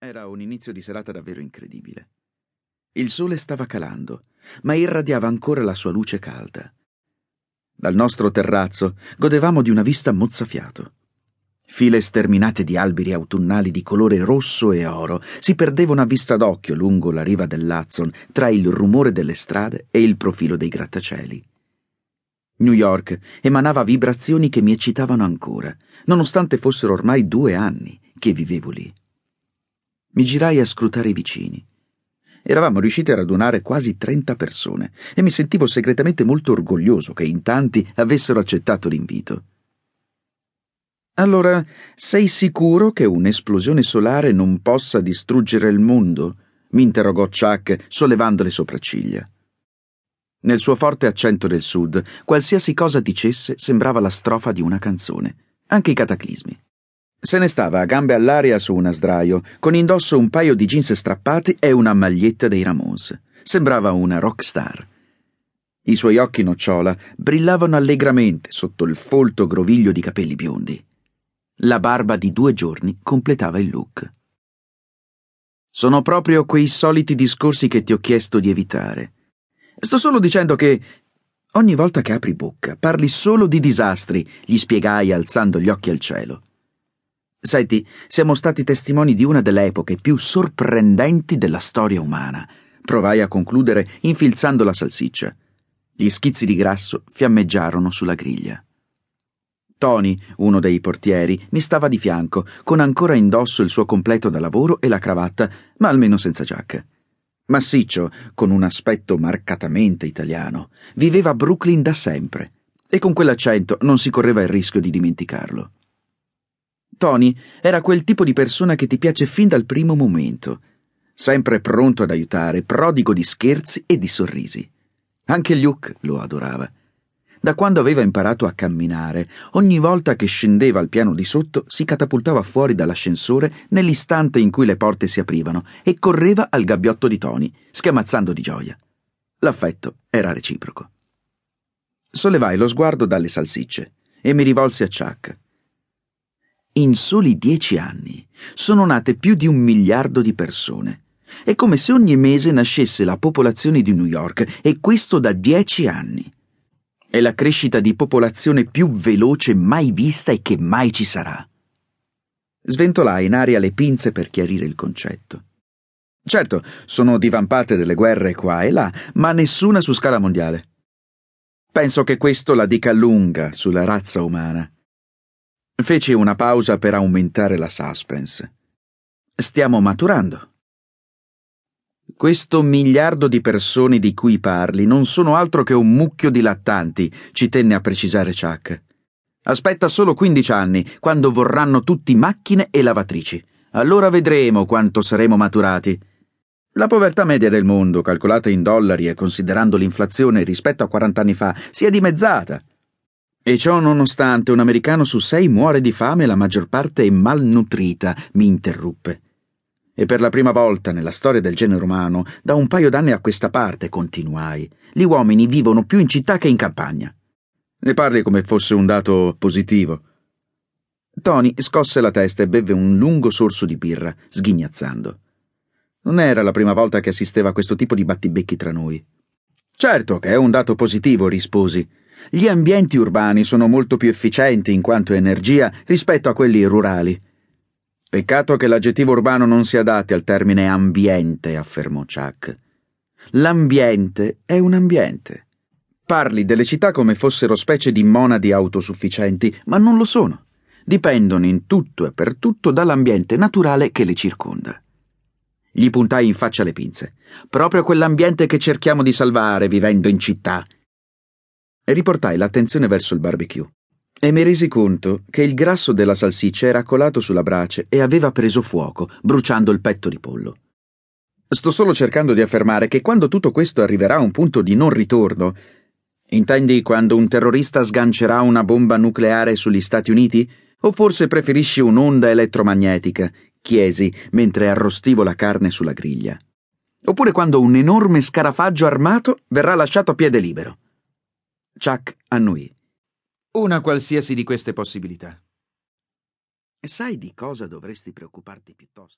Era un inizio di serata davvero incredibile. Il sole stava calando, ma irradiava ancora la sua luce calda. Dal nostro terrazzo godevamo di una vista mozzafiato. File sterminate di alberi autunnali di colore rosso e oro si perdevano a vista d'occhio lungo la riva dell'Hudson tra il rumore delle strade e il profilo dei grattacieli. New York emanava vibrazioni che mi eccitavano ancora, nonostante fossero ormai due anni che vivevo lì. Mi girai a scrutare i vicini. Eravamo riusciti a radunare quasi trenta persone e mi sentivo segretamente molto orgoglioso che in tanti avessero accettato l'invito. Allora, sei sicuro che un'esplosione solare non possa distruggere il mondo? mi interrogò Chuck, sollevando le sopracciglia. Nel suo forte accento del sud, qualsiasi cosa dicesse sembrava la strofa di una canzone, anche i cataclismi. Se ne stava a gambe all'aria su una sdraio, con indosso un paio di jeans strappati e una maglietta dei Ramones. Sembrava una rock star. I suoi occhi nocciola brillavano allegramente sotto il folto groviglio di capelli biondi. La barba di due giorni completava il look. Sono proprio quei soliti discorsi che ti ho chiesto di evitare. Sto solo dicendo che ogni volta che apri bocca parli solo di disastri, gli spiegai alzando gli occhi al cielo. Senti, siamo stati testimoni di una delle epoche più sorprendenti della storia umana. Provai a concludere infilzando la salsiccia. Gli schizzi di grasso fiammeggiarono sulla griglia. Tony, uno dei portieri, mi stava di fianco, con ancora indosso il suo completo da lavoro e la cravatta, ma almeno senza giacca. Massiccio, con un aspetto marcatamente italiano, viveva a Brooklyn da sempre, e con quell'accento non si correva il rischio di dimenticarlo. Tony era quel tipo di persona che ti piace fin dal primo momento, sempre pronto ad aiutare, prodigo di scherzi e di sorrisi. Anche Luke lo adorava. Da quando aveva imparato a camminare, ogni volta che scendeva al piano di sotto si catapultava fuori dall'ascensore nell'istante in cui le porte si aprivano e correva al gabbiotto di Tony, schiamazzando di gioia. L'affetto era reciproco. Sollevai lo sguardo dalle salsicce e mi rivolsi a Chuck. In soli dieci anni sono nate più di un miliardo di persone. È come se ogni mese nascesse la popolazione di New York, e questo da dieci anni. È la crescita di popolazione più veloce mai vista e che mai ci sarà. Sventolai in aria le pinze per chiarire il concetto. Certo, sono divampate delle guerre qua e là, ma nessuna su scala mondiale. Penso che questo la dica lunga sulla razza umana. Feci una pausa per aumentare la suspense. Stiamo maturando. Questo miliardo di persone di cui parli non sono altro che un mucchio di lattanti, ci tenne a precisare Chuck. Aspetta solo 15 anni, quando vorranno tutti macchine e lavatrici. Allora vedremo quanto saremo maturati. La povertà media del mondo, calcolata in dollari e considerando l'inflazione rispetto a 40 anni fa, si è dimezzata. E ciò nonostante un americano su sei muore di fame e la maggior parte è malnutrita, mi interruppe. E per la prima volta nella storia del genere umano, da un paio d'anni a questa parte, continuai, gli uomini vivono più in città che in campagna. Ne parli come fosse un dato positivo. Tony scosse la testa e beve un lungo sorso di birra, sghignazzando. Non era la prima volta che assisteva a questo tipo di battibecchi tra noi. Certo che è un dato positivo, risposi. Gli ambienti urbani sono molto più efficienti in quanto energia rispetto a quelli rurali. Peccato che l'aggettivo urbano non si adatti al termine ambiente, affermò Chuck. L'ambiente è un ambiente. Parli delle città come fossero specie di monadi autosufficienti, ma non lo sono. Dipendono in tutto e per tutto dall'ambiente naturale che le circonda. Gli puntai in faccia le pinze. Proprio quell'ambiente che cerchiamo di salvare vivendo in città riportai l'attenzione verso il barbecue. E mi resi conto che il grasso della salsiccia era colato sulla brace e aveva preso fuoco, bruciando il petto di pollo. Sto solo cercando di affermare che quando tutto questo arriverà a un punto di non ritorno, intendi quando un terrorista sgancerà una bomba nucleare sugli Stati Uniti? O forse preferisci un'onda elettromagnetica? chiesi mentre arrostivo la carne sulla griglia. Oppure quando un enorme scarafaggio armato verrà lasciato a piede libero. Chuck annuì. Una qualsiasi di queste possibilità. Sai di cosa dovresti preoccuparti piuttosto?